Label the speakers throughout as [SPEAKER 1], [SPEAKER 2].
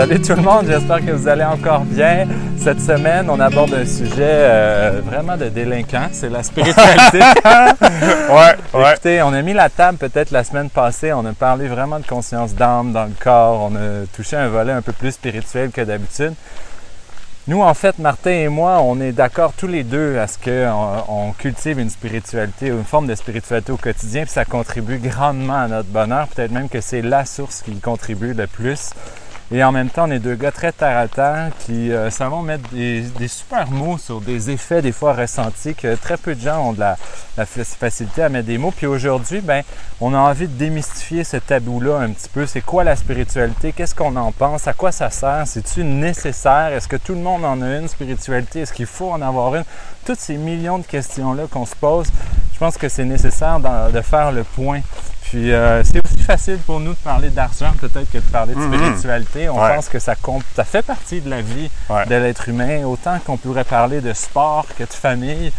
[SPEAKER 1] Salut tout le monde, j'espère que vous allez encore bien. Cette semaine, on aborde un sujet euh, vraiment de délinquant, c'est la spiritualité.
[SPEAKER 2] ouais, ouais.
[SPEAKER 1] Écoutez, on a mis la table peut-être la semaine passée, on a parlé vraiment de conscience d'âme dans le corps, on a touché un volet un peu plus spirituel que d'habitude. Nous, en fait, Martin et moi, on est d'accord tous les deux à ce qu'on on cultive une spiritualité, une forme de spiritualité au quotidien, puis ça contribue grandement à notre bonheur. Peut-être même que c'est la source qui contribue le plus. Et en même temps, on est deux gars très terre à terre qui euh, savons mettre des, super mots sur des effets des fois ressentis que très peu de gens ont de la, facilité à mettre des mots. Puis aujourd'hui, ben, on a envie de démystifier ce tabou-là un petit peu. C'est quoi la spiritualité? Qu'est-ce qu'on en pense? À quoi ça sert? C'est-tu nécessaire? Est-ce que tout le monde en a une spiritualité? Est-ce qu'il faut en avoir une? Toutes ces millions de questions-là qu'on se pose, je pense que c'est nécessaire de faire le point puis euh, c'est aussi facile pour nous de parler d'argent peut-être que de parler de mhm. spiritualité. On pense que ça, ça fait partie de la vie de l'être humain, autant qu'on pourrait parler de sport que de famille.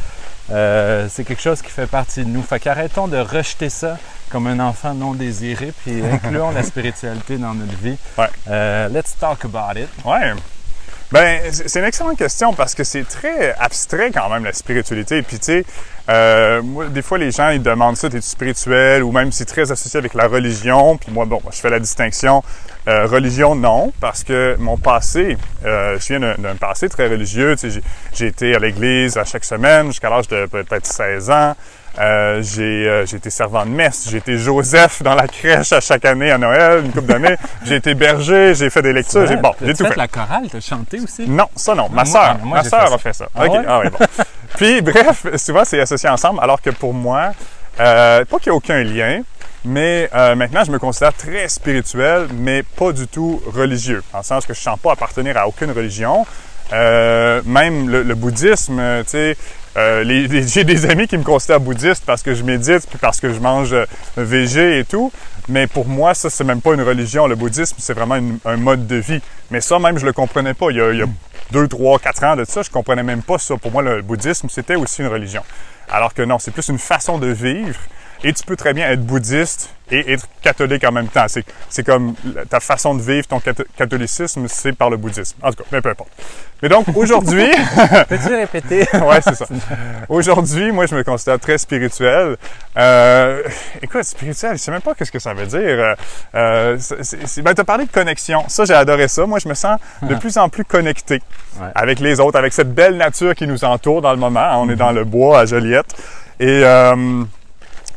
[SPEAKER 1] Euh, c'est quelque chose qui fait partie de nous. Fait qu'arrêtons de rejeter ça comme un enfant non désiré, puis incluons la spiritualité dans notre vie. Euh, let's talk about it.
[SPEAKER 2] Ouais. Ben, c'est une excellente question parce que c'est très abstrait quand même la spiritualité. Puis tu sais, euh, moi, des fois les gens ils demandent ça, t'es-tu spirituel? Ou même c'est très associé avec la religion. Puis moi, bon, je fais la distinction euh, religion non parce que mon passé, euh, je viens d'un passé très religieux. Tu sais, j'ai été à l'église à chaque semaine jusqu'à l'âge de peut-être 16 ans. Euh, euh, j'ai été servant de messe, j'ai été Joseph dans la crèche à chaque année à Noël, une couple d'années. j'ai été berger, j'ai fait des lectures, j'ai bon, j'ai tout fait.
[SPEAKER 1] la chorale, t'as chanté aussi?
[SPEAKER 2] Non, ça non. Ma sœur, ma sœur a fait ça.
[SPEAKER 1] Ah,
[SPEAKER 2] ah ouais? bon. Puis bref, souvent c'est associé ensemble, alors que pour moi, euh, pas qu'il n'y a aucun lien, mais euh, maintenant, je me considère très spirituel, mais pas du tout religieux, en sens que je ne sens pas appartenir à aucune religion. Euh, même le, le bouddhisme, tu sais, euh, j'ai des amis qui me considèrent bouddhiste parce que je médite, puis parce que je mange euh, végé et tout. Mais pour moi, ça, c'est même pas une religion. Le bouddhisme, c'est vraiment un mode de vie. Mais ça, même, je le comprenais pas. Il y, a, il y a deux, trois, quatre ans de ça, je comprenais même pas ça. Pour moi, le bouddhisme, c'était aussi une religion. Alors que non, c'est plus une façon de vivre. Et tu peux très bien être bouddhiste et être catholique en même temps. C'est comme ta façon de vivre ton catholicisme, c'est par le bouddhisme. En tout cas, mais peu importe. Mais donc, aujourd'hui...
[SPEAKER 1] Peux-tu répéter?
[SPEAKER 2] ouais, c'est ça. Aujourd'hui, moi, je me considère très spirituel. Euh, écoute, spirituel, je sais même pas qu'est-ce que ça veut dire. Euh, euh ben, tu as parlé de connexion. Ça, j'ai adoré ça. Moi, je me sens de plus en plus connecté avec les autres, avec cette belle nature qui nous entoure dans le moment. On est dans le bois à Joliette. Et... Euh,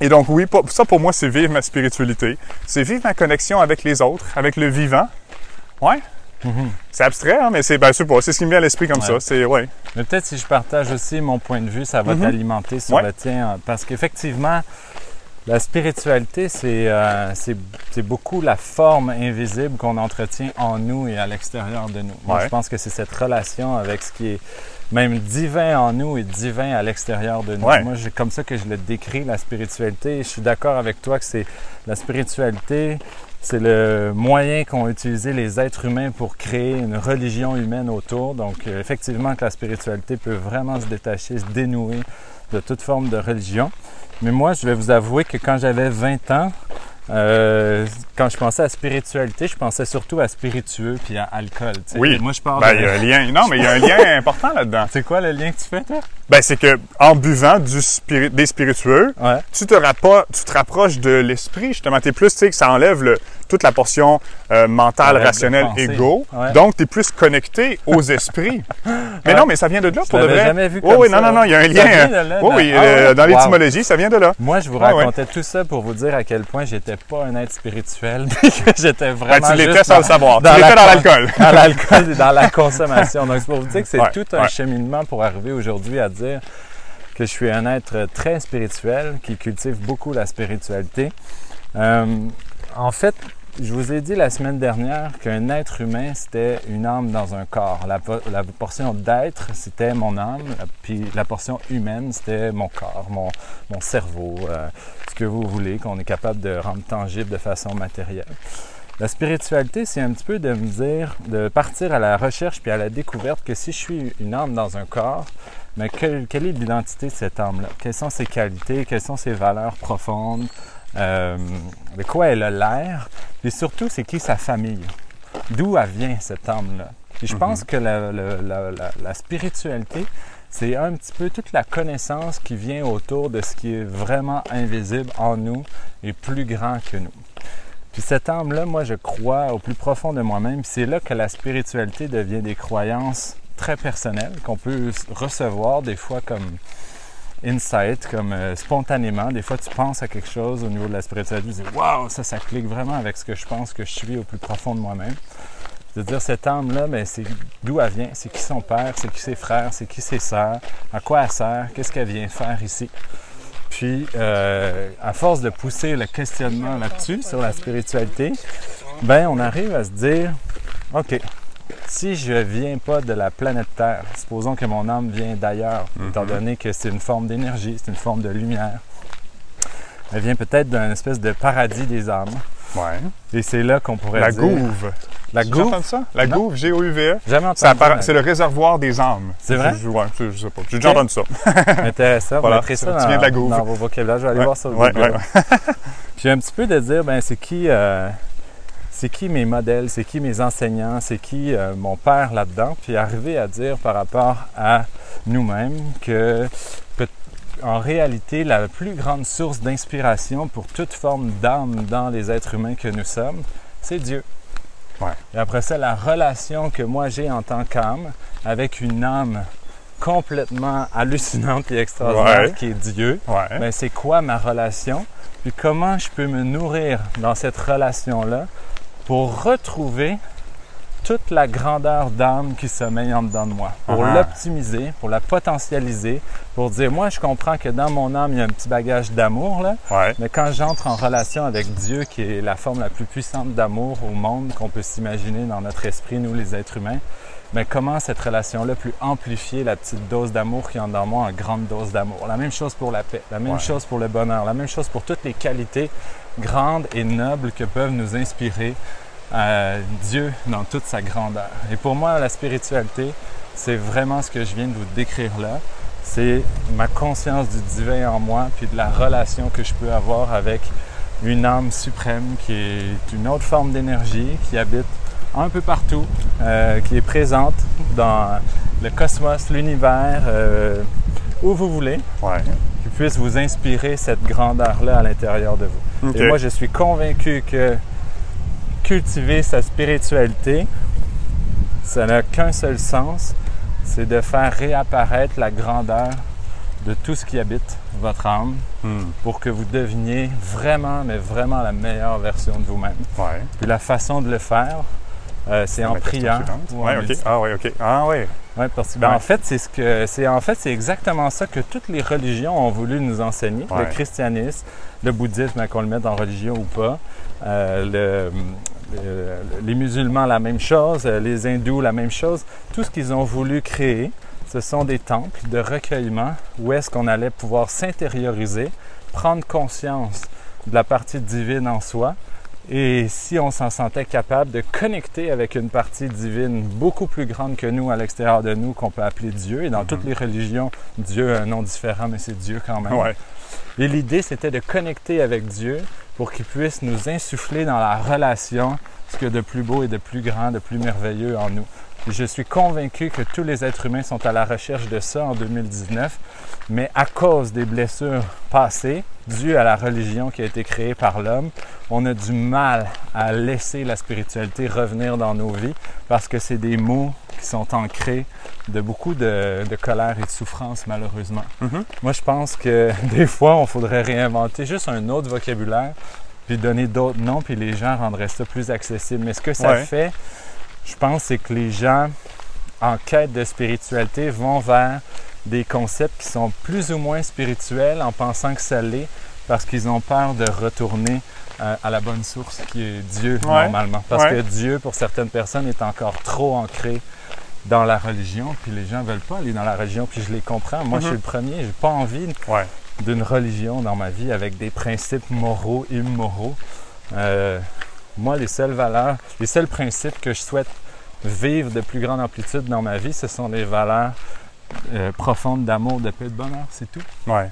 [SPEAKER 2] et donc oui, ça pour moi, c'est vivre ma spiritualité. C'est vivre ma connexion avec les autres, avec le vivant. Ouais. Mm-hmm. C'est abstrait, hein, mais c'est ben, c'est ce qui me vient à l'esprit comme ça. C'est ouais.
[SPEAKER 1] Mais peut-être si je partage aussi mon point de vue, ça va mm-hmm. t'alimenter sur le tien, hein, parce qu'effectivement, la spiritualité, euh, c'est beaucoup la forme invisible qu'on entretient en nous et à l'extérieur de nous. Moi, je pense que c'est cette relation avec ce qui est même divin en nous et divin à l'extérieur de nous. Moi, c'est comme ça que je le décris, la spiritualité. Je suis d'accord avec toi que c'est la spiritualité, c'est le moyen qu'ont utilisé les êtres humains pour créer une religion humaine autour. Donc, euh, effectivement, que la spiritualité peut vraiment se détacher, se dénouer de toute forme de religion. Mais moi, je vais vous avouer que quand j'avais 20 ans, euh, quand je pensais à spiritualité, je pensais surtout à spiritueux puis à alcool.
[SPEAKER 2] Oui. moi, je parle. Ben, il y a un lien. Non, mais il y a un lien important là-dedans.
[SPEAKER 1] C'est quoi le lien que tu fais, toi?
[SPEAKER 2] Ben, c'est que en buvant du des spiritueux, tu, te tu te rapproches de l'esprit, justement. T'es plus, tu sais, que ça enlève le, toute la portion euh, mentale, rationnelle, égo. Donc, tu es plus connecté aux esprits. mais non, mais ça vient de là, pour de vrai.
[SPEAKER 1] jamais vu
[SPEAKER 2] comme oui, non, non, non, il y a un lien. oui, ah euh, dans l'étymologie, ça vient de là.
[SPEAKER 1] Moi, je vous racontais tout ça pour vous dire à quel point j'étais pas un être spirituel, que j'étais ben, vraiment.
[SPEAKER 2] tu l'étais sans le savoir. Tu l'étais dans l'alcool.
[SPEAKER 1] Dans l'alcool et dans la consommation. Donc, c'est pour vous dire que c'est tout un cheminement pour arriver aujourd'hui à dire que je suis un être très spirituel qui cultive beaucoup la spiritualité. Euh, en fait, je vous ai dit la semaine dernière qu'un être humain, c'était une âme dans un corps. La, portion d'être, c'était mon âme, puis la portion humaine, c'était mon corps, mon, cerveau, euh, ce que vous voulez, qu'on est capable de rendre tangible de façon matérielle. La spiritualité, c'est un petit peu de me dire, de partir à la recherche puis à la découverte que si je suis une âme dans un corps, mais quelle, quelle est l'identité de cette âme-là? Quelles sont ses qualités? Quelles sont ses valeurs profondes? Euh, de quoi elle a l'air? Et surtout, c'est qui sa famille? d'où elle vient cette âme-là. Et je
[SPEAKER 2] Mhm.
[SPEAKER 1] pense que la, la- la- la- la spiritualité, c'est un petit peu toute la connaissance qui vient autour de ce qui est vraiment invisible en nous et plus grand que nous. Puis cette âme-là, moi, je crois au plus profond de moi-même. C'est là que la spiritualité devient des croyances très personnelles qu'on peut recevoir des fois comme insight, comme euh, spontanément. Des fois, tu penses à quelque chose au niveau de la spiritualité, tu dis Waouh, ça, ça clique vraiment avec ce que je pense que je suis au plus profond de moi-même. De dire cette âme-là, mais c'est d'où elle vient, c'est qui son père, c'est qui ses frères, c'est qui ses sœurs, à quoi elle sert, qu'est-ce qu'elle vient faire ici. Puis, euh, à force de pousser le questionnement là-dessus, sur la spiritualité, ben on arrive à se dire, OK, si je viens pas de la planète Terre, supposons que mon âme vient d'ailleurs, étant donné que c'est une forme d'énergie, c'est une forme de lumière, elle vient peut-être d'un espèce de paradis des âmes.
[SPEAKER 2] Ouais.
[SPEAKER 1] Et c'est là qu'on pourrait
[SPEAKER 2] La
[SPEAKER 1] dire...
[SPEAKER 2] gouve.
[SPEAKER 1] La gouve?
[SPEAKER 2] entendu ça? La
[SPEAKER 1] Non.
[SPEAKER 2] gouve, G-O-U-V-E.
[SPEAKER 1] Jamais
[SPEAKER 2] Ça
[SPEAKER 1] entendu.
[SPEAKER 2] appara- C'est le réservoir des âmes.
[SPEAKER 1] C'est vrai?
[SPEAKER 2] Je, ouais, je, je sais pas. J'ai déjà entendu ça.
[SPEAKER 1] Intéressant.
[SPEAKER 2] Voilà,
[SPEAKER 1] Vous ça
[SPEAKER 2] tu
[SPEAKER 1] dans,
[SPEAKER 2] viens de la gouve.
[SPEAKER 1] dans vos vocabulaires. Je vais aller
[SPEAKER 2] Ouais,
[SPEAKER 1] voir ça. au
[SPEAKER 2] ouais,
[SPEAKER 1] Google.
[SPEAKER 2] ouais,
[SPEAKER 1] Puis un petit peu de dire, ben c'est qui, euh, c'est qui mes modèles, c'est qui mes enseignants, c'est qui euh, mon père là-dedans? Puis arriver à dire par rapport à nous-mêmes que en réalité, la plus grande source d'inspiration pour toute forme d'âme dans les êtres humains que nous sommes, c'est Dieu.
[SPEAKER 2] Ouais.
[SPEAKER 1] Et après ça, la relation que moi j'ai en tant qu'âme avec une âme complètement hallucinante et extraordinaire
[SPEAKER 2] Ouais.
[SPEAKER 1] qui est Dieu,
[SPEAKER 2] Ouais.
[SPEAKER 1] ben, c'est quoi ma relation, puis comment je peux me nourrir dans cette relation-là pour retrouver toute la grandeur d'âme qui sommeille en dedans de moi, pour
[SPEAKER 2] Ah.
[SPEAKER 1] l'optimiser, pour la potentialiser, pour dire, moi, je comprends que dans mon âme, il y a un petit bagage d'amour, là,
[SPEAKER 2] Ouais.
[SPEAKER 1] mais quand j'entre en relation avec Dieu, qui est la forme la plus puissante d'amour au monde qu'on peut s'imaginer dans notre esprit, nous les êtres humains, mais comment cette relation-là peut amplifier la petite dose d'amour qui est en dans moi en grande dose d'amour? La même chose pour la paix, la même
[SPEAKER 2] Ouais.
[SPEAKER 1] chose pour le bonheur, la même chose pour toutes les qualités grandes et nobles que peuvent nous inspirer euh, Dieu dans toute sa grandeur. Et pour moi, la spiritualité, c'est vraiment ce que je viens de vous décrire là. C'est ma conscience du divin en moi, puis de la relation que je peux avoir avec une âme suprême qui est une autre forme d'énergie, qui habite un peu partout, euh, qui est présente dans le cosmos, l'univers, euh, où vous voulez. Puisse vous inspirer cette grandeur-là à l'intérieur de vous. Et moi, je suis convaincu que cultiver sa spiritualité, ça n'a qu'un seul sens, c'est de faire réapparaître la grandeur de tout ce qui habite votre âme
[SPEAKER 2] Hmm.
[SPEAKER 1] pour que vous deveniez vraiment, mais vraiment la meilleure version de vous-même.
[SPEAKER 2] Ouais.
[SPEAKER 1] Puis la façon de le faire, euh, c'est en priant.
[SPEAKER 2] suivante.
[SPEAKER 1] ou en
[SPEAKER 2] Ouais, OK. Ah, ouais, OK. Ah, ouais.
[SPEAKER 1] Ouais, parce que ben,
[SPEAKER 2] Ouais.
[SPEAKER 1] en fait, c'est ce que c'est en fait c'est exactement ça que toutes les religions ont voulu nous enseigner.
[SPEAKER 2] Ouais.
[SPEAKER 1] Le christianisme, le bouddhisme, qu'on le mette en religion ou pas, euh, le- le- les musulmans la même chose, euh, les hindous la même chose. Tout ce qu'ils ont voulu créer, ce sont des temples de recueillement où est-ce qu'on allait pouvoir s'intérioriser, prendre conscience de la partie divine en soi et si on s'en sentait capable de connecter avec une partie divine beaucoup plus grande que nous à l'extérieur de nous, qu'on peut appeler Dieu, et dans toutes les religions, Dieu a un nom différent, mais c'est Dieu quand même.
[SPEAKER 2] Ouais.
[SPEAKER 1] Et l'idée, c'était de connecter avec Dieu pour qu'il puisse nous insuffler dans la relation ce qu'il y a de plus beau et de plus grand, de plus merveilleux en nous. Je suis convaincu que tous les êtres humains sont à la recherche de ça en 2019, mais à cause des blessures passées, dues à la religion qui a été créée par l'homme, on a du mal à laisser la spiritualité revenir dans nos vies parce que c'est des mots qui sont ancrés de beaucoup de, de colère et de souffrance, malheureusement.
[SPEAKER 2] Mhm.
[SPEAKER 1] Moi, je pense que des fois, on faudrait réinventer juste un autre vocabulaire, puis donner d'autres noms, puis les gens rendraient ça plus accessible. Mais ce que ça
[SPEAKER 2] Ouais.
[SPEAKER 1] fait, je pense, c'est que les gens en quête de spiritualité vont vers des concepts qui sont plus ou moins spirituels en pensant que ça l'est, parce qu'ils ont peur de retourner euh, à la bonne source qui est Dieu
[SPEAKER 2] Ouais.
[SPEAKER 1] normalement. Parce
[SPEAKER 2] Ouais.
[SPEAKER 1] que Dieu, pour certaines personnes, est encore trop ancré dans la religion, puis les gens veulent pas aller dans la religion, puis je les comprends. Moi, je suis
[SPEAKER 2] Mhm.
[SPEAKER 1] le premier, j'ai pas envie
[SPEAKER 2] Ouais.
[SPEAKER 1] d'une religion dans ma vie avec des principes moraux, immoraux. Euh, moi, les seules valeurs, les seuls principes que je souhaite vivre de plus grande amplitude dans ma vie, ce sont les valeurs euh, profondes d'amour, de paix, de bonheur, c'est tout.
[SPEAKER 2] Ouais.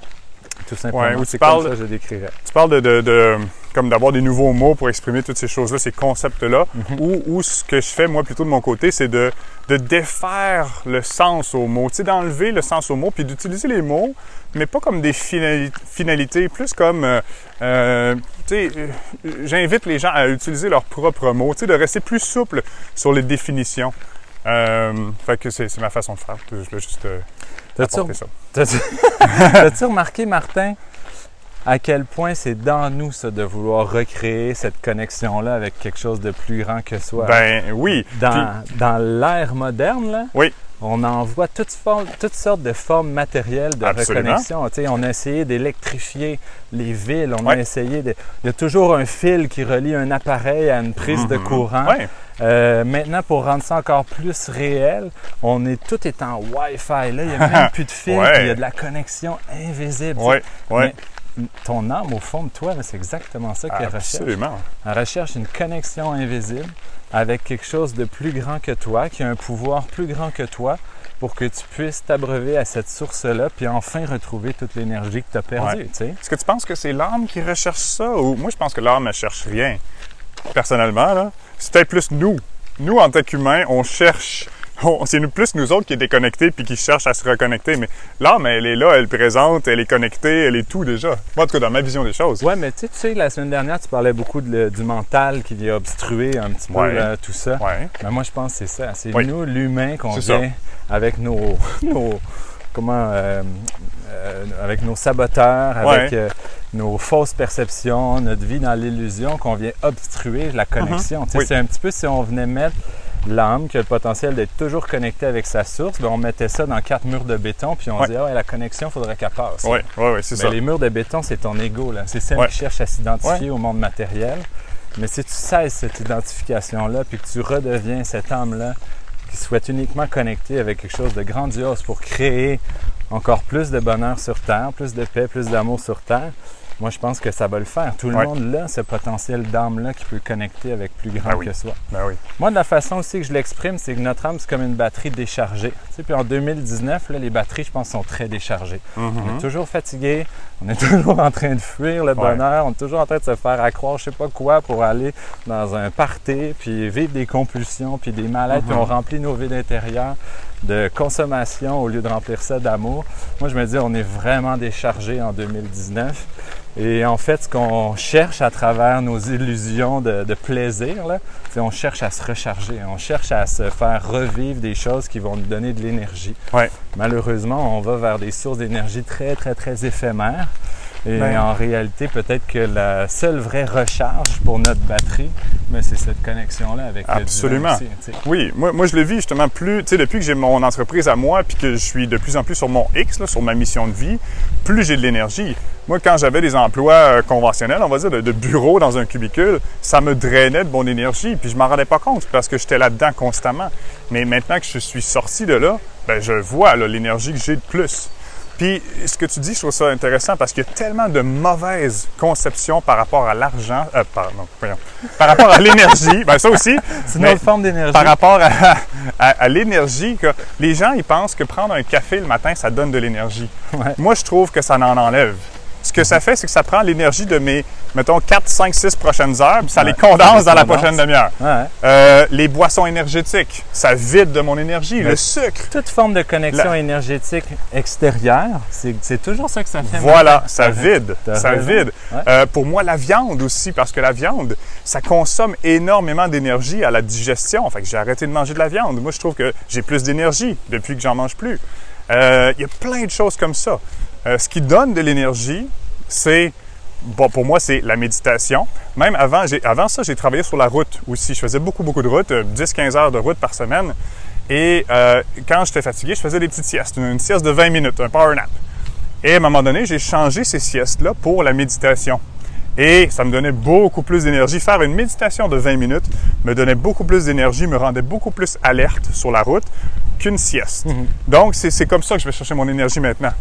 [SPEAKER 1] Tout simplement.
[SPEAKER 2] Ouais, ou tu parles-
[SPEAKER 1] comme ça je décrirais.
[SPEAKER 2] Tu parles de, de- de- comme d'avoir des nouveaux mots pour exprimer toutes ces choses-là, ces concepts-là,
[SPEAKER 1] Mhm.
[SPEAKER 2] ou, ou ce que je fais moi plutôt de mon côté, c'est de, de défaire le sens aux mots, tu sais, d'enlever le sens aux mots, puis d'utiliser les mots, mais pas comme des finali- finalités, plus comme, euh, euh, tu sais, euh, j'invite les gens à utiliser leurs propres mots, tu sais, de rester plus souple sur les définitions. Euh, fait que c'est ma façon de faire. Je voulais juste
[SPEAKER 1] T'as-tu remarqué, Martin, à quel point c'est dans nous, ça, de vouloir recréer cette connexion-là avec quelque chose de plus grand que soi?
[SPEAKER 2] Ben oui.
[SPEAKER 1] dans dans l'ère moderne, là,
[SPEAKER 2] Oui.
[SPEAKER 1] On en voit toutes, formes- toutes sortes de formes matérielles de
[SPEAKER 2] Absolument.
[SPEAKER 1] reconnexion. On a essayé d'électrifier les villes, on
[SPEAKER 2] Ouais.
[SPEAKER 1] a essayé de... Il y a toujours un fil qui relie un appareil à une prise de
[SPEAKER 2] Mhm.
[SPEAKER 1] courant.
[SPEAKER 2] Ouais.
[SPEAKER 1] Euh, maintenant, pour rendre ça encore plus réel, on est tout est en Wi-Fi. Là, il n'y a même plus de fil,
[SPEAKER 2] Ouais.
[SPEAKER 1] il y a de la connexion invisible.
[SPEAKER 2] Ouais. Ouais.
[SPEAKER 1] Ton âme, au fond de toi, c'est exactement ça qu'elle recherche.
[SPEAKER 2] Absolument.
[SPEAKER 1] Elle recherche une connexion invisible avec quelque chose de plus grand que toi, qui a un pouvoir plus grand que toi, pour que tu puisses t'abreuver à cette source-là, puis enfin retrouver toute l'énergie que tu as perdue.
[SPEAKER 2] Ouais. Est-ce que tu penses que c'est l'âme qui recherche ça ou moi je pense que l'âme ne cherche rien. Personnellement là, c'est peut-être plus nous. Nous en tant qu'humains, on cherche c'est nous- plus nous autres qui est déconnectés puis qui cherchent à se reconnecter mais l'âme elle est là, elle est présente, elle est connectée, elle est tout déjà. Moi en tout cas dans ma vision des choses.
[SPEAKER 1] Ouais, mais tu sais, la semaine dernière, tu parlais beaucoup de du mental qui vient obstruer un petit peu
[SPEAKER 2] Ouais.
[SPEAKER 1] là, tout ça.
[SPEAKER 2] Ouais.
[SPEAKER 1] Mais moi, je pense que c'est ça. C'est
[SPEAKER 2] Oui.
[SPEAKER 1] nous, l'humain, qu'on vient avec nos, nos- comment, euh, euh, avec nos saboteurs, avec
[SPEAKER 2] Ouais.
[SPEAKER 1] euh, nos fausses perceptions, notre vie dans l'illusion, qu'on vient obstruer la connexion.
[SPEAKER 2] Mm-hmm. Oui.
[SPEAKER 1] C'est un petit peu si on venait mettre l'âme qui a le potentiel d'être toujours connectée avec sa source, ben, on mettait ça dans quatre murs de béton, puis on
[SPEAKER 2] Ouais.
[SPEAKER 1] disait, ah ouais, la connexion, il faudrait qu'elle passe.
[SPEAKER 2] Ouais, ouais, c'est
[SPEAKER 1] Mais
[SPEAKER 2] ça.
[SPEAKER 1] les murs de béton, c'est ton ego. là. C'est celle
[SPEAKER 2] Ouais.
[SPEAKER 1] qui cherche à s'identifier au monde matériel. Mais si tu cesses cette identification-là, puis que tu redeviens cette âme-là qui souhaite uniquement connecter avec quelque chose de grandiose pour créer encore plus de bonheur sur Terre, plus de paix, plus d'amour sur Terre, moi je pense que ça va le faire. Tout le
[SPEAKER 2] Ouais.
[SPEAKER 1] monde a ce potentiel d'âme-là qui peut connecter avec plus grand
[SPEAKER 2] Ben oui.
[SPEAKER 1] que soi.
[SPEAKER 2] Ben oui.
[SPEAKER 1] Moi, de la façon aussi que je l'exprime, c'est que notre âme, c'est comme une batterie déchargée. Tu sais, puis en 2019, là, les batteries, je pense, sont très déchargées. On
[SPEAKER 2] Mhm.
[SPEAKER 1] est toujours fatigué, on est toujours en train de fuir le bonheur, on est toujours en train de se faire accroire je sais pas quoi pour aller dans un party, puis vivre des compulsions, puis des malaises, puis on remplit nos vides intérieures de consommation au lieu de remplir ça d'amour. Moi, je me dis, on est vraiment déchargé en 2019. Et en fait, ce qu'on cherche à travers nos illusions de, de plaisir, là, c'est on cherche à se recharger, on cherche à se faire revivre des choses qui vont nous donner de l'énergie.
[SPEAKER 2] Ouais.
[SPEAKER 1] Malheureusement, on va vers des sources d'énergie très, très, très éphémères. Et
[SPEAKER 2] Ben-
[SPEAKER 1] en réalité, peut-être que la seule vraie recharge pour notre batterie, mais c'est cette connexion-là avec le
[SPEAKER 2] Absolument.
[SPEAKER 1] tu sais.
[SPEAKER 2] Oui, moi, moi je le vis justement plus, tu sais, depuis que j'ai mon entreprise à moi, puis que je suis de plus en plus sur mon X, là, sur ma mission de vie, plus j'ai de l'énergie. Moi, quand j'avais des emplois euh, conventionnels, on va dire, de, de bureau dans un cubicule, ça me drainait de mon énergie, puis je m'en rendais pas compte parce que j'étais là-dedans constamment. Mais maintenant que je suis sorti de là, ben, je vois l'énergie que j'ai de plus. Puis ce que tu dis, je trouve ça intéressant parce qu'il y a tellement de mauvaises conceptions par rapport à l'argent, euh, pardon, par rapport à l'énergie, ben ça aussi,
[SPEAKER 1] C'est une autre forme d'énergie.
[SPEAKER 2] par rapport à, à- à l'énergie, les gens ils pensent que prendre un café le matin, ça donne de l'énergie.
[SPEAKER 1] Ouais.
[SPEAKER 2] Moi, je trouve que ça en enlève. Ce que ça fait, c'est que ça prend l'énergie de mes, mettons, 4, 5, 6 prochaines heures, puis ça
[SPEAKER 1] Ouais,
[SPEAKER 2] les condense dans la
[SPEAKER 1] condense.
[SPEAKER 2] prochaine demi-heure.
[SPEAKER 1] Ouais.
[SPEAKER 2] Euh, les boissons énergétiques, ça vide de mon énergie.
[SPEAKER 1] Mais-
[SPEAKER 2] Le sucre,
[SPEAKER 1] Toute forme de connexion
[SPEAKER 2] La-
[SPEAKER 1] énergétique extérieure, c'est toujours ça que ça fait.
[SPEAKER 2] Voilà, ça vide, ça
[SPEAKER 1] raison.
[SPEAKER 2] vide.
[SPEAKER 1] Ouais.
[SPEAKER 2] Euh, pour moi, la viande aussi, parce que la viande, ça consomme énormément d'énergie à la digestion. Fait que j'ai arrêté de manger de la viande. Moi, je trouve que j'ai plus d'énergie depuis que j'en mange plus. Euh, Il y a plein de choses comme ça. Euh, ce qui donne de l'énergie, c'est, bon, pour moi, c'est la méditation. Même avant, avant ça, j'ai travaillé sur la route aussi. Je faisais beaucoup, beaucoup de route, euh, 10-15 heures de route par semaine. Et euh, quand j'étais fatigué, je faisais des petites siestes, une, une sieste de 20 minutes, un power nap. Et à un moment donné, j'ai changé ces siestes-là pour la méditation. Et ça me donnait beaucoup plus d'énergie. Faire une méditation de 20 minutes me donnait beaucoup plus d'énergie, me rendait beaucoup plus alerte sur la route qu'une sieste. Donc, c'est c'est comme ça que je vais chercher mon énergie maintenant.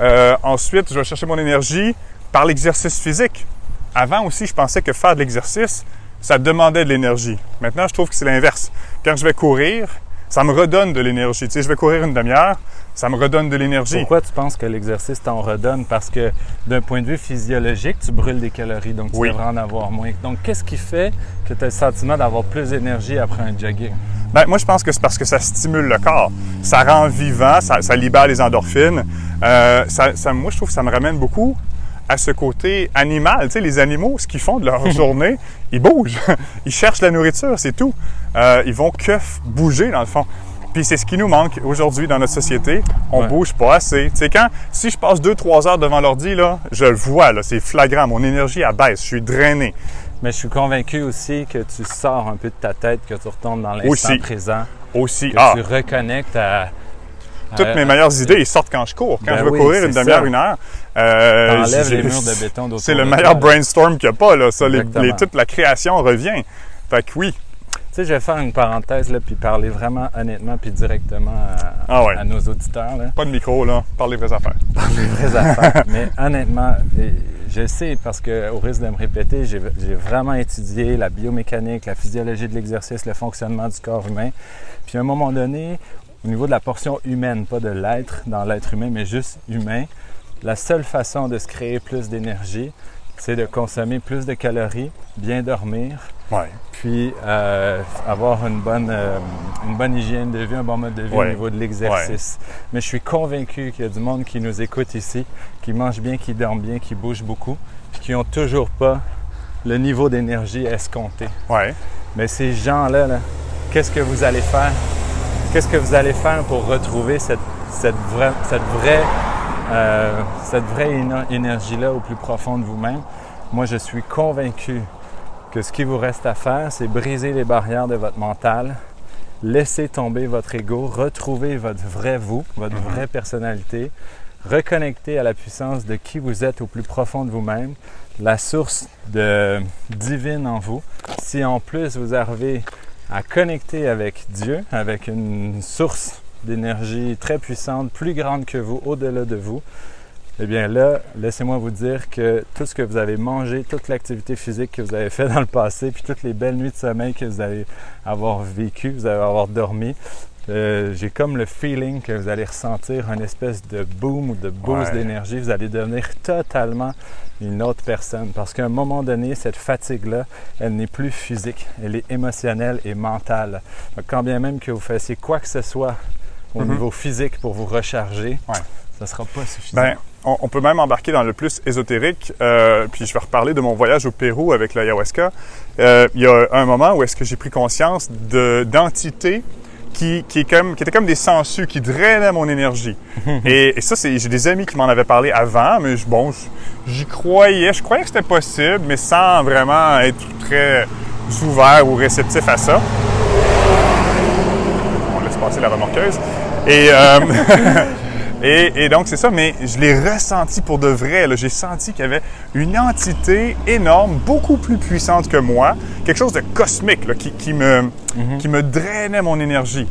[SPEAKER 2] Euh, ensuite, je vais chercher mon énergie par l'exercice physique. Avant aussi, je pensais que faire de l'exercice, ça demandait de l'énergie. Maintenant, je trouve que c'est l'inverse. Quand je vais courir, ça me redonne de l'énergie. Tu sais, je vais courir une demi-heure, ça me redonne de l'énergie.
[SPEAKER 1] Pourquoi tu penses que l'exercice t'en redonne? Parce que d'un point de vue physiologique, tu brûles des calories, donc tu
[SPEAKER 2] Oui.
[SPEAKER 1] devrais en avoir moins. Donc, qu'est-ce qui fait que tu as le sentiment d'avoir plus d'énergie après un jogging?
[SPEAKER 2] Ben, moi, je pense que c'est parce que ça stimule le corps. Ça rend vivant, ça, ça libère les endorphines. Euh, ça, ça- moi, je trouve que ça me ramène beaucoup à ce côté animal. Tu sais, les animaux, ce qu'ils font de leur journée, ils bougent. Ils cherchent la nourriture, c'est tout. Euh, ils vont que bouger, dans le fond. Puis c'est ce qui nous manque aujourd'hui dans notre société. On
[SPEAKER 1] Ouais.
[SPEAKER 2] bouge pas assez. Tu sais, quand, si je passe deux, trois heures devant l'ordi, là, je le vois, là, c'est flagrant. Mon énergie, elle baisse. Je suis drainé.
[SPEAKER 1] Mais je suis convaincu aussi que tu sors un peu de ta tête, que tu retombes dans l'instant présent,
[SPEAKER 2] Aussi,
[SPEAKER 1] que
[SPEAKER 2] ah,
[SPEAKER 1] tu reconnectes à.
[SPEAKER 2] toutes mes meilleures idées, ils sortent quand je cours. Quand
[SPEAKER 1] Ben
[SPEAKER 2] je
[SPEAKER 1] oui,
[SPEAKER 2] courir une demi-heure, une heure, euh,
[SPEAKER 1] T'enlèves les murs de béton
[SPEAKER 2] C'est le meilleur brainstorm qu'il n'y a pas, là. Ça, les, les- toute la création revient. Fait que oui.
[SPEAKER 1] Tu sais, je vais faire une parenthèse, là, puis parler vraiment honnêtement, puis directement à,
[SPEAKER 2] Ah ouais.
[SPEAKER 1] à nos auditeurs. Là.
[SPEAKER 2] Pas de micro, là. Parle les vraies affaires.
[SPEAKER 1] les vraies affaires. Mais honnêtement, je sais parce que au risque de me répéter, j'ai j'ai vraiment étudié la biomécanique, la physiologie de l'exercice, le fonctionnement du corps humain. Puis à un moment donné, au niveau de la portion humaine, pas de l'être dans l'être humain, mais juste humain, la seule façon de se créer plus d'énergie, c'est de consommer plus de calories, bien dormir,
[SPEAKER 2] Ouais.
[SPEAKER 1] puis euh, avoir une bonne, euh, une bonne hygiène de vie, un bon mode de vie
[SPEAKER 2] Ouais.
[SPEAKER 1] au niveau de l'exercice. Mais je suis convaincu qu'il y a du monde qui nous écoute ici, qui mange bien, qui dorment bien, qui bouge beaucoup, puis qui n'ont toujours pas le niveau d'énergie escompté.
[SPEAKER 2] Ouais.
[SPEAKER 1] Mais ces gens-là, là, qu'est-ce que vous allez faire? Qu'est-ce que vous allez faire pour retrouver cette, cette vraie, cette vraie, euh, cette vraie éno- énergie-là au plus profond de vous-même? Moi, je suis convaincu que ce qui vous reste à faire, c'est briser les barrières de votre mental, laisser tomber votre ego, retrouver votre vrai vous, votre vraie personnalité, reconnecter à la puissance de qui vous êtes au plus profond de vous-même, la source de divine en vous. Si en plus vous arrivez à connecter avec Dieu, avec une source d'énergie très puissante, plus grande que vous, au-delà de vous, eh bien là, laissez-moi vous dire que tout ce que vous avez mangé, toute l'activité physique que vous avez fait dans le passé, puis toutes les belles nuits de sommeil que vous allez avoir vécues, vous allez avoir dormi, euh, j'ai comme le feeling que vous allez ressentir une espèce de boom ou de boost
[SPEAKER 2] Ouais.
[SPEAKER 1] d'énergie. Vous allez devenir totalement une autre personne. Parce qu'à un moment donné, cette fatigue-là, elle n'est plus physique, elle est émotionnelle et mentale. Donc, quand bien même que vous fassiez quoi que ce soit au
[SPEAKER 2] Mhm.
[SPEAKER 1] niveau physique pour vous recharger,
[SPEAKER 2] Ouais.
[SPEAKER 1] ça ne sera pas suffisant.
[SPEAKER 2] Ben, on, on peut même embarquer dans le plus ésotérique. euh, puis je vais reparler de mon voyage au Pérou avec l'ayahuasca. Euh, il y a un moment où est-ce que j'ai pris conscience de d'entités qui, qui, est comme, qui étaient comme des sangsues qui drainaient mon énergie. et, et ça, j'ai des amis qui m'en avaient parlé avant, mais je- bon, j'y croyais. Je croyais que c'était possible, mais sans vraiment être très ouvert ou réceptif à ça. On laisse passer la remorqueuse. Et, euh, et, et donc, c'est ça, mais je l'ai ressenti pour de vrai. J'ai senti qu'il y avait une entité énorme, beaucoup plus puissante que moi, quelque chose de cosmique là, qui, qui me, qui me drainait mon énergie.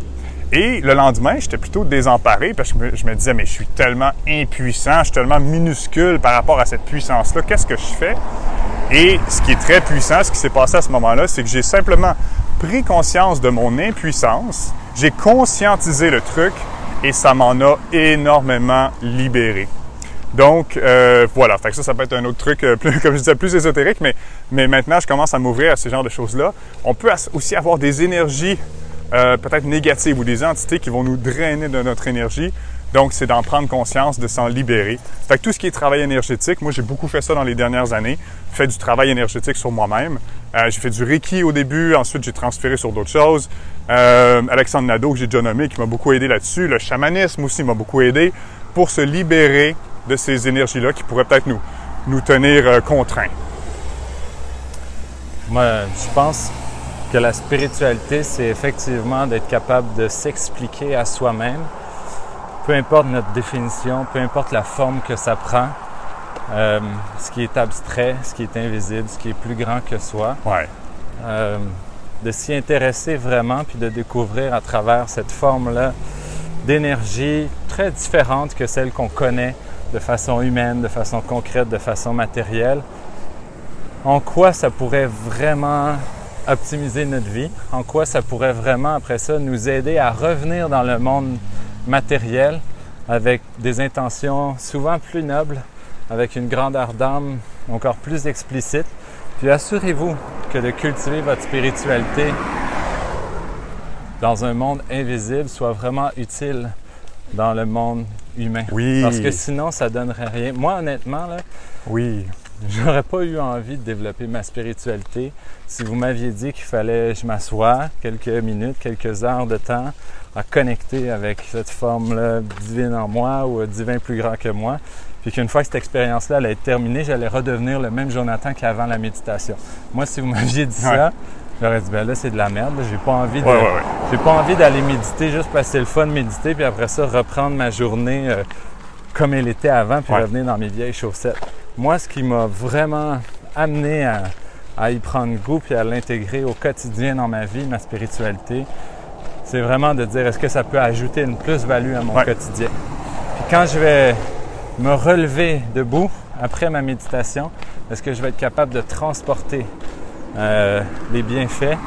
[SPEAKER 2] Et le lendemain, j'étais plutôt désemparé parce que je me, je me disais, mais je suis tellement impuissant, je suis tellement minuscule par rapport à cette puissance-là, qu'est-ce que je fais? Et ce qui est très puissant, ce qui s'est passé à ce moment-là, c'est que j'ai simplement pris conscience de mon impuissance, j'ai conscientisé le truc et ça m'en a énormément libéré. Donc, euh, voilà. Ça, ça peut être un autre truc, euh, comme je disais, plus ésotérique, mais, mais maintenant, je commence à m'ouvrir à ce genre de choses-là. On peut aussi avoir des énergies euh, peut-être négatives ou des entités qui vont nous drainer de notre énergie. Donc, c'est d'en prendre conscience, de s'en libérer. Fait que tout ce qui est travail énergétique, moi, j'ai beaucoup fait ça dans les dernières années. Fait du travail énergétique sur moi-même. Euh, j'ai fait du Reiki au début, ensuite j'ai transféré sur d'autres choses. Euh, Alexandre Nadeau, que j'ai déjà nommé, qui m'a beaucoup aidé là-dessus. Le chamanisme aussi m'a beaucoup aidé pour se libérer de ces énergies-là qui pourraient peut-être nous, tenir euh, contraints.
[SPEAKER 1] Moi, je pense que la spiritualité, c'est effectivement d'être capable de s'expliquer à soi-même, peu importe notre définition, peu importe la forme que ça prend, euh, ce qui est abstrait, ce qui est invisible, ce qui est plus grand que soi,
[SPEAKER 2] Ouais.
[SPEAKER 1] euh, de s'y intéresser vraiment puis de découvrir à travers cette forme-là d'énergie très différente que celle qu'on connaît de façon humaine, de façon concrète, de façon matérielle, en quoi ça pourrait vraiment optimiser notre vie, en quoi ça pourrait vraiment, après ça, nous aider à revenir dans le monde matériel avec des intentions souvent plus nobles, avec une grandeur d'âme encore plus explicite. Puis assurez-vous que de cultiver votre spiritualité dans un monde invisible soit vraiment utile dans le monde humain.
[SPEAKER 2] Oui.
[SPEAKER 1] Parce que sinon, ça donnerait rien. Moi, honnêtement, là,
[SPEAKER 2] Oui.
[SPEAKER 1] J'aurais pas eu envie de développer ma spiritualité si vous m'aviez dit qu'il fallait que je m'assoie quelques minutes, quelques heures de temps à connecter avec cette forme-là divine en moi ou divin plus grand que moi. Puis qu'une fois que cette expérience-là allait être terminée, j'allais redevenir le même Jonathan qu'avant la méditation. Moi, si vous m'aviez dit ça, j'aurais dit, ben là, c'est de la merde. J'ai pas envie de,
[SPEAKER 2] Ouais, ouais, ouais.
[SPEAKER 1] j'ai pas envie d'aller méditer juste parce que c'est le fun de méditer, puis après ça, reprendre ma journée euh, comme elle était avant, puis revenir dans mes vieilles chaussettes. Moi, ce qui m'a vraiment amené à, à y prendre goût, puis à l'intégrer au quotidien dans ma vie, ma spiritualité, c'est vraiment de dire est-ce que ça peut ajouter une plus-value à mon
[SPEAKER 2] Ouais.
[SPEAKER 1] quotidien? Puis quand je vais me relever debout après ma méditation, est-ce que je vais être capable de transporter euh, les bienfaits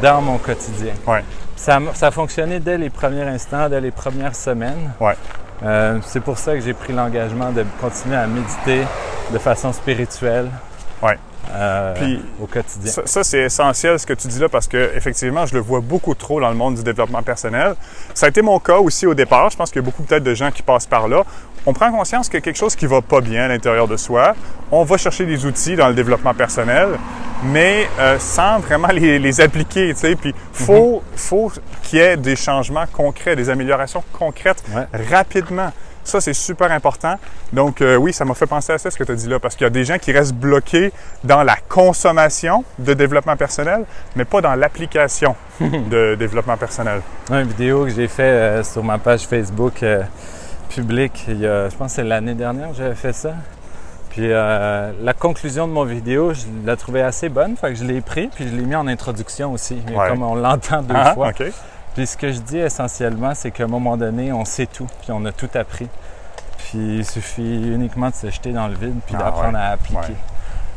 [SPEAKER 1] dans mon quotidien?
[SPEAKER 2] Ouais.
[SPEAKER 1] Ça, a- ça a fonctionné dès les premiers instants, dès les premières semaines.
[SPEAKER 2] Ouais.
[SPEAKER 1] Euh, c'est pour ça que j'ai pris l'engagement de continuer à méditer de façon spirituelle
[SPEAKER 2] Ouais.
[SPEAKER 1] euh,
[SPEAKER 2] Puis,
[SPEAKER 1] au quotidien.
[SPEAKER 2] Ça, ça, c'est essentiel ce que tu dis là parce que effectivement, je le vois beaucoup trop dans le monde du développement personnel. Ça a été mon cas aussi au départ. Je pense qu'il y a beaucoup peut-être de gens qui passent par là. On prend conscience qu'il y a quelque chose qui va pas bien à l'intérieur de soi. On va chercher des outils dans le développement personnel, mais euh, sans vraiment les, les appliquer. Tu sais, puis faut faut qu'il y ait des changements concrets, des améliorations concrètes
[SPEAKER 1] Ouais.
[SPEAKER 2] rapidement. Ça, c'est super important. Donc, euh, oui, ça m'a fait penser à ça, ce que tu as dit là, parce qu'il y a des gens qui restent bloqués dans la consommation de développement personnel, mais pas dans l'application de développement personnel.
[SPEAKER 1] Une vidéo que j'ai fait euh, sur ma page Facebook euh, publique, il y a, je pense que c'est l'année dernière que j'avais fait ça. Puis euh, la conclusion de mon vidéo, je la trouvais assez bonne, fait que je l'ai pris, puis je l'ai mis en introduction aussi, mais
[SPEAKER 2] Ouais.
[SPEAKER 1] comme on l'entend deux
[SPEAKER 2] Ah,
[SPEAKER 1] fois. Puis ce que je dis essentiellement, c'est qu'à un moment donné, on sait tout, puis on a tout appris. Puis il suffit uniquement de se jeter dans le vide, puis
[SPEAKER 2] Ah,
[SPEAKER 1] d'apprendre
[SPEAKER 2] ouais.
[SPEAKER 1] à appliquer.
[SPEAKER 2] Ouais.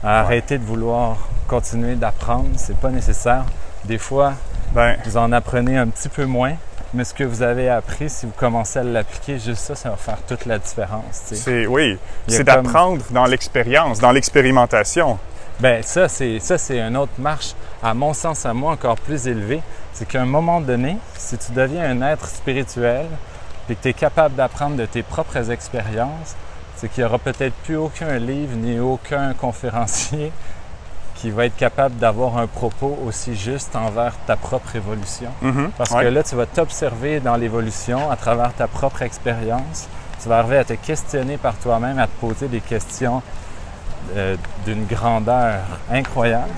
[SPEAKER 1] À arrêter de vouloir continuer d'apprendre, c'est pas nécessaire. Des fois,
[SPEAKER 2] Ben,
[SPEAKER 1] vous en apprenez un petit peu moins, mais ce que vous avez appris, si vous commencez à l'appliquer, juste ça, ça va faire toute la différence. tu sais.
[SPEAKER 2] c'est, oui, c'est
[SPEAKER 1] comme-
[SPEAKER 2] d'apprendre dans l'expérience, dans l'expérimentation.
[SPEAKER 1] Ben ça, c'est ça, c'est une autre marche, à mon sens, à moi, encore plus élevée. C'est qu'à un moment donné, si tu deviens un être spirituel, et que tu es capable d'apprendre de tes propres expériences, c'est qu'il n'y aura peut-être plus aucun livre ni aucun conférencier qui va être capable d'avoir un propos aussi juste envers ta propre évolution.
[SPEAKER 2] Mhm.
[SPEAKER 1] Parce
[SPEAKER 2] Ouais.
[SPEAKER 1] que là, tu vas t'observer dans l'évolution à travers ta propre expérience. Tu vas arriver à te questionner par toi-même, à te poser des questions euh, d'une grandeur incroyable.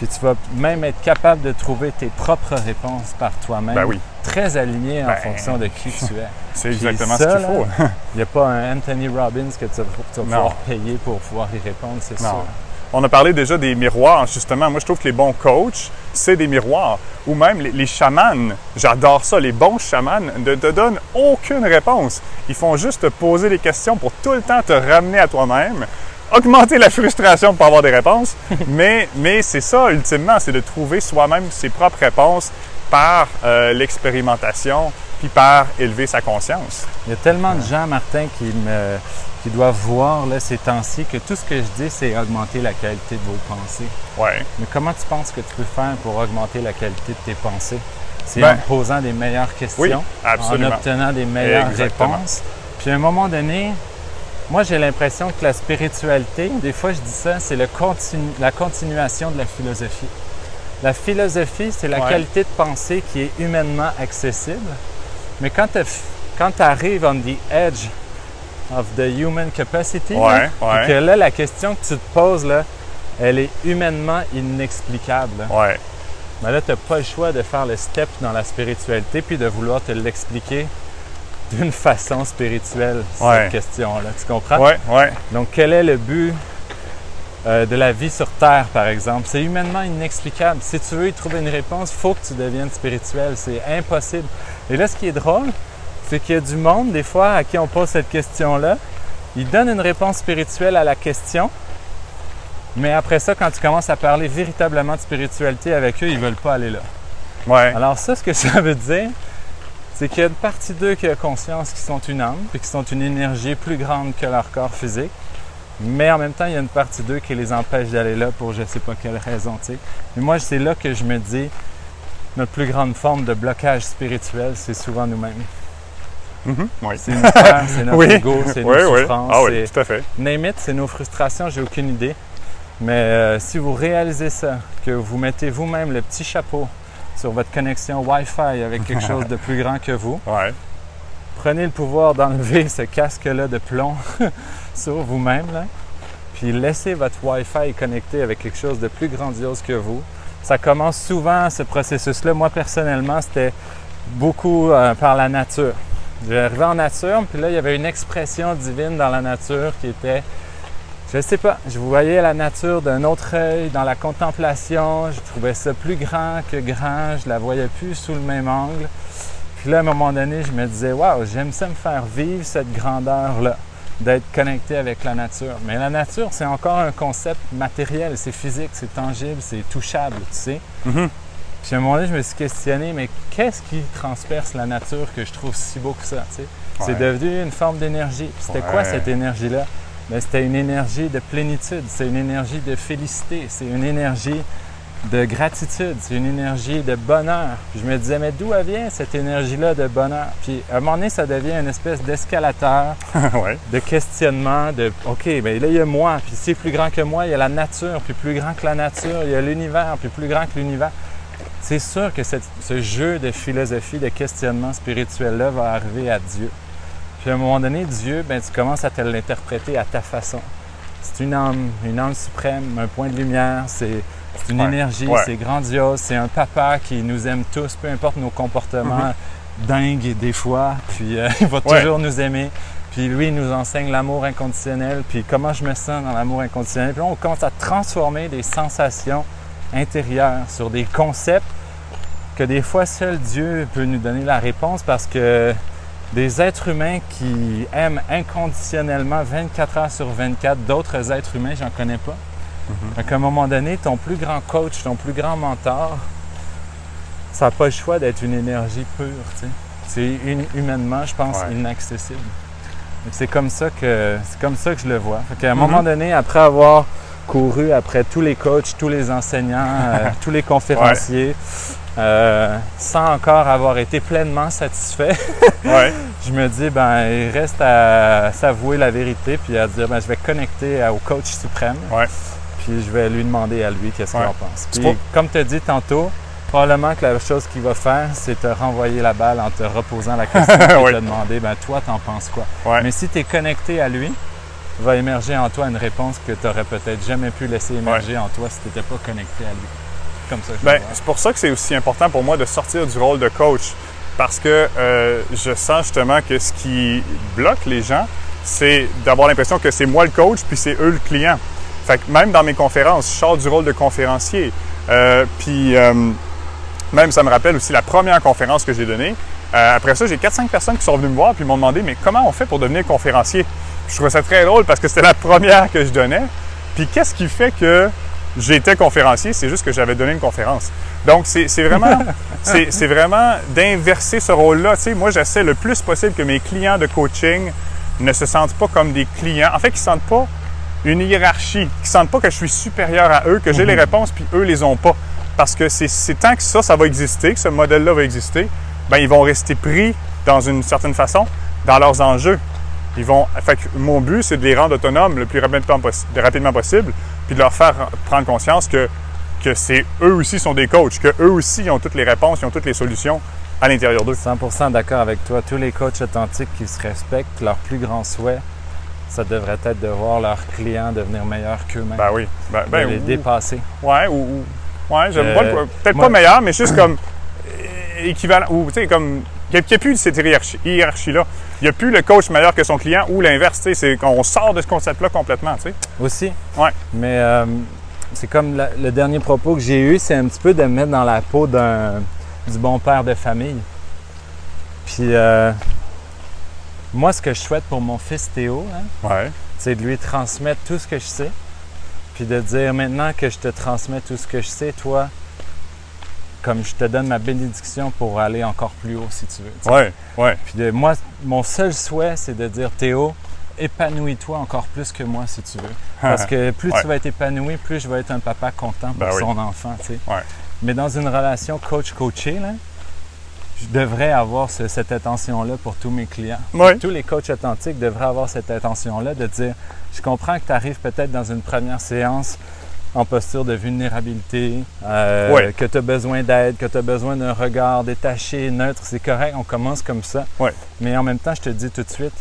[SPEAKER 1] Puis tu vas même être capable de trouver tes propres réponses par toi-même,
[SPEAKER 2] Ben oui,
[SPEAKER 1] très alignées en
[SPEAKER 2] Ben,
[SPEAKER 1] fonction de qui tu es.
[SPEAKER 2] c'est exactement
[SPEAKER 1] ça,
[SPEAKER 2] ce qu'il faut.
[SPEAKER 1] Il n'y a pas un Anthony Robbins que tu vas, tu vas
[SPEAKER 2] Non.
[SPEAKER 1] pouvoir payer pour pouvoir y répondre, c'est sûr.
[SPEAKER 2] On a parlé déjà des miroirs, justement. Moi, je trouve que les bons coachs, c'est des miroirs. Ou même les, les chamans, j'adore ça. Les bons chamans ne te donnent aucune réponse. Ils font juste te poser des questions pour tout le temps te ramener à toi-même, augmenter la frustration pour avoir des réponses. mais mais c'est ça, ultimement, c'est de trouver soi-même ses propres réponses par euh, l'expérimentation, puis par élever sa conscience.
[SPEAKER 1] Il y a tellement de gens, Martin, qui, me, qui doivent voir là, ces temps-ci que tout ce que je dis, c'est augmenter la qualité de vos pensées.
[SPEAKER 2] Ouais.
[SPEAKER 1] Mais comment tu penses que tu peux faire pour augmenter la qualité de tes pensées? C'est
[SPEAKER 2] Ben,
[SPEAKER 1] en posant des meilleures questions,
[SPEAKER 2] Oui,
[SPEAKER 1] en obtenant des meilleures
[SPEAKER 2] Exactement.
[SPEAKER 1] réponses. Puis à un moment donné, moi j'ai l'impression que la spiritualité, des fois je dis ça, c'est continu- la continuation de la philosophie. La philosophie, c'est la
[SPEAKER 2] Ouais.
[SPEAKER 1] qualité de pensée qui est humainement accessible. Mais quand tu arrives on the edge of the human capacity, là,
[SPEAKER 2] Ouais,
[SPEAKER 1] que là, la question que tu te poses, là, elle est humainement inexplicable.
[SPEAKER 2] Ouais.
[SPEAKER 1] Mais là, tu n'as pas le choix de faire le step dans la spiritualité puis de vouloir te l'expliquer d'une façon spirituelle,
[SPEAKER 2] Ouais.
[SPEAKER 1] cette question-là. Tu comprends?
[SPEAKER 2] Ouais, ouais.
[SPEAKER 1] Donc, quel est le but euh, de la vie sur Terre, par exemple? C'est humainement inexplicable. Si tu veux y trouver une réponse, il faut que tu deviennes spirituel. C'est impossible. Et là, ce qui est drôle, c'est qu'il y a du monde, des fois, à qui on pose cette question-là. Ils donnent une réponse spirituelle à la question, Mais après ça, quand tu commences à parler véritablement de spiritualité avec eux, ils veulent pas aller là.
[SPEAKER 2] Ouais.
[SPEAKER 1] Alors ça, ce que ça veut dire, c'est qu'il y a une partie d'eux qui a conscience qu'ils sont une âme, puis qu'ils sont une énergie plus grande que leur corps physique. Mais en même temps, il y a une partie d'eux qui les empêche d'aller là pour je sais pas quelle raison, tu sais. Mais moi, c'est là que je me dis, notre plus grande forme de blocage spirituel, c'est souvent nous-mêmes.
[SPEAKER 2] Mhm. Oui.
[SPEAKER 1] C'est nos peurs, c'est notre
[SPEAKER 2] Oui.
[SPEAKER 1] ego, c'est nos
[SPEAKER 2] Oui, oui.
[SPEAKER 1] souffrances,
[SPEAKER 2] Ah oui,
[SPEAKER 1] c'est
[SPEAKER 2] tout à fait.
[SPEAKER 1] name it, c'est nos frustrations, j'ai aucune idée. Mais euh, si vous réalisez ça, que vous mettez vous-même le petit chapeau sur votre connexion Wi-Fi avec quelque chose de plus grand que vous,
[SPEAKER 2] Ouais.
[SPEAKER 1] prenez le pouvoir d'enlever ce casque-là de plomb sur vous-même, puis laissez votre Wi-Fi connecté avec quelque chose de plus grandiose que vous. Ça commence souvent, ce processus-là. Moi, personnellement, c'était beaucoup euh, par la nature. J'arrivais en nature, puis là, il y avait une expression divine dans la nature qui était, je sais pas, je voyais la nature d'un autre œil, dans la contemplation, je trouvais ça plus grand que grand, je la voyais plus sous le même angle. Puis là, à un moment donné, je me disais, waouh, j'aime ça me faire vivre cette grandeur-là, d'être connecté avec la nature. Mais la nature, c'est encore un concept matériel, c'est physique, c'est tangible, c'est touchable, tu sais.
[SPEAKER 2] Mhm.
[SPEAKER 1] Puis à un moment donné, je me suis questionné, mais qu'est-ce qui transperce la nature que je trouve si beau que ça, tu sais? C'est devenu une forme d'énergie. C'était quoi cette énergie-là? Ben, c'était une énergie de plénitude, c'est une énergie de félicité, c'est une énergie de gratitude, c'est une énergie de bonheur. Puis je me disais, mais d'où vient cette énergie-là de bonheur? Puis à un moment donné, ça devient une espèce d'escalateur,
[SPEAKER 2] ouais.
[SPEAKER 1] de questionnement, de OK, bien là, il y a moi, puis c'est plus grand que moi, il y a la nature, puis plus grand que la nature, il y a l'univers, puis plus grand que l'univers. C'est sûr que cette- ce jeu de philosophie, de questionnement spirituel-là va arriver à Dieu. Puis à un moment donné, Dieu, ben, tu commences à te l'interpréter à ta façon. C'est une âme, une âme suprême, un point de lumière, c'est une
[SPEAKER 2] Ouais,
[SPEAKER 1] énergie,
[SPEAKER 2] ouais.
[SPEAKER 1] c'est grandiose, c'est un papa qui nous aime tous, peu importe nos comportements dingues des fois, puis euh, il va.
[SPEAKER 2] Ouais.
[SPEAKER 1] toujours nous aimer. Puis lui, il nous enseigne l'amour inconditionnel, puis comment je me sens dans l'amour inconditionnel. Puis là, on commence à transformer des sensations intérieures sur des concepts que des fois seul Dieu peut nous donner la réponse parce que des êtres humains qui aiment inconditionnellement 24 heures sur 24 d'autres êtres humains, j'en connais pas. Fait qu'à un moment donné, ton plus grand coach, ton plus grand mentor, ça n'a pas le choix d'être une énergie pure. tu sais. C'est humainement, je pense,
[SPEAKER 2] Ouais.
[SPEAKER 1] inaccessible. C'est comme ça que c'est comme ça que je le vois. Fait qu'à un
[SPEAKER 2] Mhm.
[SPEAKER 1] moment donné, après avoir couru après tous les coachs, tous les enseignants, euh, tous les conférenciers, euh, sans encore avoir été pleinement satisfait,
[SPEAKER 2] Ouais.
[SPEAKER 1] je me dis ben il reste à s'avouer la vérité puis à dire ben je vais connecter au coach suprême.
[SPEAKER 2] Ouais.
[SPEAKER 1] Puis je vais lui demander à lui qu'est-ce qu'il en pense. Puis
[SPEAKER 2] pas-
[SPEAKER 1] comme tu as dit tantôt, probablement que la chose qu'il va faire, c'est te renvoyer la balle en te reposant la question et
[SPEAKER 2] Oui.
[SPEAKER 1] te demander ben toi t'en penses quoi? Mais si tu es connecté à lui, va émerger en toi une réponse que tu n'aurais peut-être jamais pu laisser émerger en toi si tu n'étais pas connecté à lui. Comme ça,
[SPEAKER 2] Ben, c'est pour ça que c'est aussi important pour moi de sortir du rôle de coach. Parce que euh, je sens justement que ce qui bloque les gens, c'est d'avoir l'impression que c'est moi le coach, puis c'est eux le client. Fait que même dans mes conférences, je sors du rôle de conférencier. Euh, puis euh, même, ça me rappelle aussi la première conférence que j'ai donnée. Après ça, j'ai 4-5 personnes qui sont venues me voir puis m'ont demandé Mais comment on fait pour devenir conférencier? Je trouvais ça très drôle parce que c'était la première que je donnais. Puis qu'est-ce qui fait que j'étais conférencier? C'est juste que j'avais donné une conférence. Donc, c'est vraiment, c'est vraiment d'inverser ce rôle-là. Tu sais, moi, j'essaie le plus possible que mes clients de coaching ne se sentent pas comme des clients. En fait, qu'ils ne sentent pas une hiérarchie, qu'ils ne sentent pas que je suis supérieur à eux, que j'ai les réponses puis eux les ont pas. Parce que c'est c'est tant que ça, ça va exister, que ce modèle-là va exister, ben ils vont rester pris dans une certaine façon dans leurs enjeux. Ils vont, fait que mon but, c'est de les rendre autonomes le plus rapidement, possi- le rapidement possible, puis de leur faire prendre conscience que, que c'est eux aussi sont des coachs, que eux aussi ils ont toutes les réponses, ils ont toutes les solutions à l'intérieur d'eux.
[SPEAKER 1] 100% d'accord avec toi. Tous les coachs authentiques qui se respectent, leur plus grand souhait, ça devrait être de voir leurs clients devenir meilleurs qu'eux-mêmes.
[SPEAKER 2] Ben oui. Ben, ben,
[SPEAKER 1] de les
[SPEAKER 2] ou-
[SPEAKER 1] dépasser.
[SPEAKER 2] Ouais, ou, ou- ouais, j'aime
[SPEAKER 1] Euh,
[SPEAKER 2] peut-être pas meilleur, mais juste comme euh, équivalent, ou tu sais, comme, qu'il n'y a plus cette hiérarchie- hiérarchie-là. Il n'y a plus le coach meilleur que son client ou l'inverse, tu sais, c'est qu'on sort de ce concept-là complètement, tu sais.
[SPEAKER 1] Aussi.
[SPEAKER 2] Ouais.
[SPEAKER 1] Mais euh, c'est comme la- le dernier propos que j'ai eu, c'est un petit peu de me mettre dans la peau d'un du bon père de famille. Puis euh, moi, ce que je souhaite pour mon fils Théo, hein,
[SPEAKER 2] Ouais.
[SPEAKER 1] c'est de lui transmettre tout ce que je sais. Puis de dire maintenant que je te transmets tout ce que je sais, toi, comme je te donne ma bénédiction pour aller encore plus haut si tu veux.
[SPEAKER 2] Ouais, ouais.
[SPEAKER 1] Puis de, moi, mon seul souhait, c'est de dire Théo, épanouis-toi encore plus que moi si tu veux. Parce que plus
[SPEAKER 2] Ouais.
[SPEAKER 1] tu vas être épanoui, plus je vais être un papa content pour
[SPEAKER 2] Ben oui.
[SPEAKER 1] son enfant. tu sais.
[SPEAKER 2] Ouais.
[SPEAKER 1] Mais dans une relation coach-coaché, je devrais avoir ce- cette attention-là pour tous mes clients.
[SPEAKER 2] Ouais.
[SPEAKER 1] Tous les coachs authentiques devraient avoir cette attention-là de dire Je comprends que tu arrives peut-être dans une première séance en posture de vulnérabilité, euh,
[SPEAKER 2] Ouais.
[SPEAKER 1] que tu as besoin d'aide, que tu as besoin d'un regard détaché, neutre. C'est correct, on commence comme ça.
[SPEAKER 2] Ouais.
[SPEAKER 1] Mais en même temps, je te dis tout de suite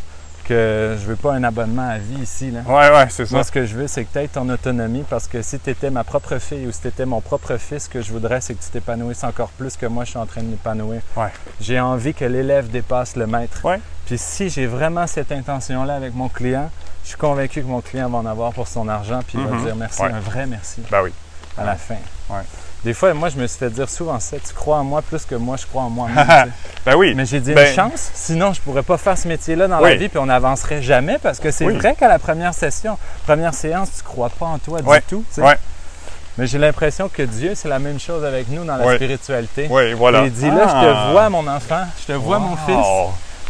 [SPEAKER 1] que je veux pas un abonnement à vie ici. Là.
[SPEAKER 2] Ouais, ouais, c'est ça.
[SPEAKER 1] Moi, ce que je veux, c'est que tu aies ton autonomie parce que si tu étais ma propre fille ou si tu étais mon propre fils, ce que je voudrais, c'est que tu t'épanouisses encore plus que moi, je suis en train de m'épanouir.
[SPEAKER 2] Ouais.
[SPEAKER 1] J'ai envie que l'élève dépasse le maître.
[SPEAKER 2] Ouais.
[SPEAKER 1] Puis si j'ai vraiment cette intention-là avec mon client, je suis convaincu que mon client va en avoir pour son argent puis il va
[SPEAKER 2] Mhm.
[SPEAKER 1] me dire merci,
[SPEAKER 2] Ouais.
[SPEAKER 1] un vrai merci
[SPEAKER 2] Ben oui.
[SPEAKER 1] à la fin.
[SPEAKER 2] Ouais.
[SPEAKER 1] Des fois, moi, je me suis fait dire souvent ça, tu crois en moi plus que moi, je crois en moi-même. tu sais.
[SPEAKER 2] Ben oui.
[SPEAKER 1] Mais j'ai dit
[SPEAKER 2] Ben-
[SPEAKER 1] une chance, sinon je pourrais pas faire ce métier-là dans la vie puis on n'avancerait jamais parce que c'est
[SPEAKER 2] Oui.
[SPEAKER 1] vrai qu'à la première session, première séance, tu crois pas en toi
[SPEAKER 2] Ouais.
[SPEAKER 1] du tout. tu sais.
[SPEAKER 2] Ouais.
[SPEAKER 1] Mais j'ai l'impression que Dieu, c'est la même chose avec nous dans la spiritualité.
[SPEAKER 2] Oui, voilà.
[SPEAKER 1] Il dit là, je
[SPEAKER 2] Ah.
[SPEAKER 1] te vois mon enfant, je te vois mon fils.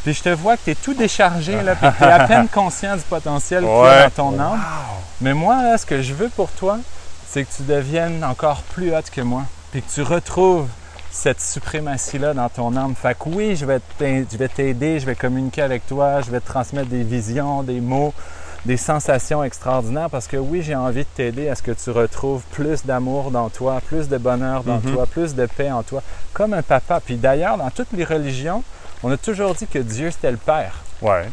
[SPEAKER 1] Puis je te vois que tu es tout déchargé, là, puis tu es à peine conscient du potentiel qu'il y a
[SPEAKER 2] Ouais.
[SPEAKER 1] dans ton âme. Mais moi, là, ce que je veux pour toi, c'est que tu deviennes encore plus haute que moi, puis que tu retrouves cette suprématie-là dans ton âme. Fait que oui, je vais t'aider, je vais communiquer avec toi, je vais te transmettre des visions, des mots, des sensations extraordinaires, parce que oui, j'ai envie de t'aider à ce que tu retrouves plus d'amour dans toi, plus de bonheur dans
[SPEAKER 2] Mhm.
[SPEAKER 1] toi, plus de paix en toi, comme un papa. Puis d'ailleurs, dans toutes les religions, on a toujours dit que Dieu, c'était le Père.
[SPEAKER 2] Ouais.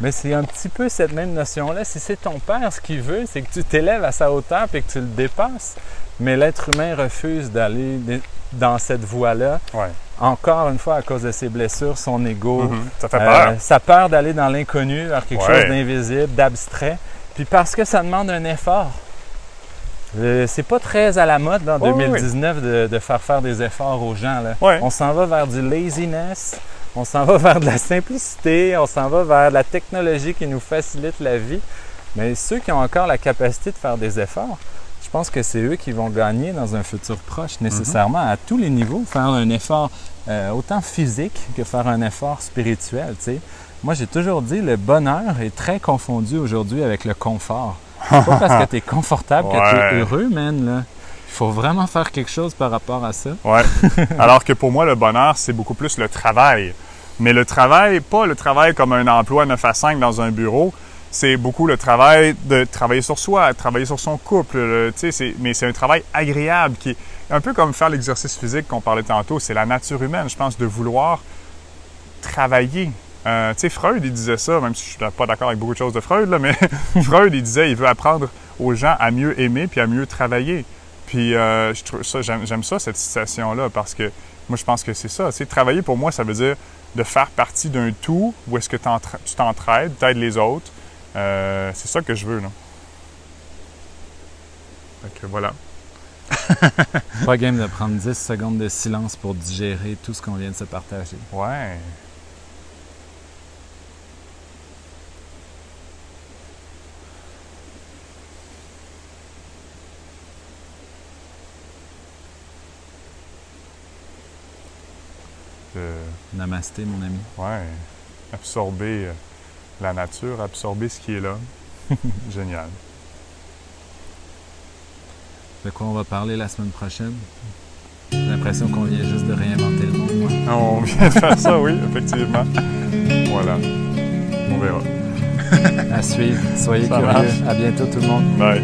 [SPEAKER 1] Mais c'est un petit peu cette même notion-là. Si c'est ton père, ce qu'il veut, c'est que tu t'élèves à sa hauteur et que tu le dépasses. Mais l'être humain refuse d'aller dans cette voie-là.
[SPEAKER 2] Ouais.
[SPEAKER 1] Encore une fois, à cause de ses blessures, son ego,
[SPEAKER 2] Mhm. Ça fait
[SPEAKER 1] euh,
[SPEAKER 2] peur.
[SPEAKER 1] sa peur d'aller dans l'inconnu, vers quelque
[SPEAKER 2] Ouais.
[SPEAKER 1] chose d'invisible, d'abstrait. Puis parce que ça demande un effort. Euh, c'est pas très à la mode en
[SPEAKER 2] Ouais, ouais,
[SPEAKER 1] 2019 de, de faire faire des efforts aux gens. Là.
[SPEAKER 2] Ouais.
[SPEAKER 1] On s'en va vers du laziness, on s'en va vers de la simplicité, on s'en va vers la technologie qui nous facilite la vie. Mais ceux qui ont encore la capacité de faire des efforts, je pense que c'est eux qui vont gagner dans un futur proche, nécessairement à tous les niveaux. Faire un effort euh, autant physique que faire un effort spirituel. Moi, j'ai toujours dit le bonheur est très confondu aujourd'hui avec le confort. C'est pas parce que tu es confortable que tu es heureux, man. Là. Il faut vraiment faire quelque chose par rapport à ça.
[SPEAKER 2] Ouais. Alors que pour moi, le bonheur, c'est beaucoup plus le travail. Mais le travail, pas le travail comme un emploi 9 à 5 dans un bureau, c'est beaucoup le travail de travailler sur soi, travailler sur son couple. le- mais c'est un travail agréable qui est un peu comme faire l'exercice physique qu'on parlait tantôt. C'est la nature humaine, je pense, de vouloir travailler. Euh, tu sais, Freud, il disait ça, même si je suis pas d'accord avec beaucoup de choses de Freud, là, mais Freud, il disait, il veut apprendre aux gens à mieux aimer puis à mieux travailler. Puis euh, je trouve ça, j'aime, ça, cette citation-là, parce que moi, je pense que c'est ça. Tu travailler, pour moi, ça veut dire de faire partie d'un tout où est-ce que tu t'entraides, tu aides les autres. Euh, c'est ça que je veux, là. Fait que voilà.
[SPEAKER 1] Pas game de prendre 10 secondes de silence pour digérer tout ce qu'on vient de se partager.
[SPEAKER 2] Ouais. Euh,
[SPEAKER 1] Namasté, mon ami.
[SPEAKER 2] ouais. Absorber euh, la nature, absorber ce qui est là. Génial.
[SPEAKER 1] De quoi on va parler la semaine prochaine? J'ai l'impression qu'on vient juste de réinventer le monde, moi.
[SPEAKER 2] On vient de faire ça, oui, effectivement. Voilà. On verra.
[SPEAKER 1] À suivre. Soyez
[SPEAKER 2] Ça
[SPEAKER 1] curieux.
[SPEAKER 2] marche.
[SPEAKER 1] À bientôt tout le monde.
[SPEAKER 2] Bye.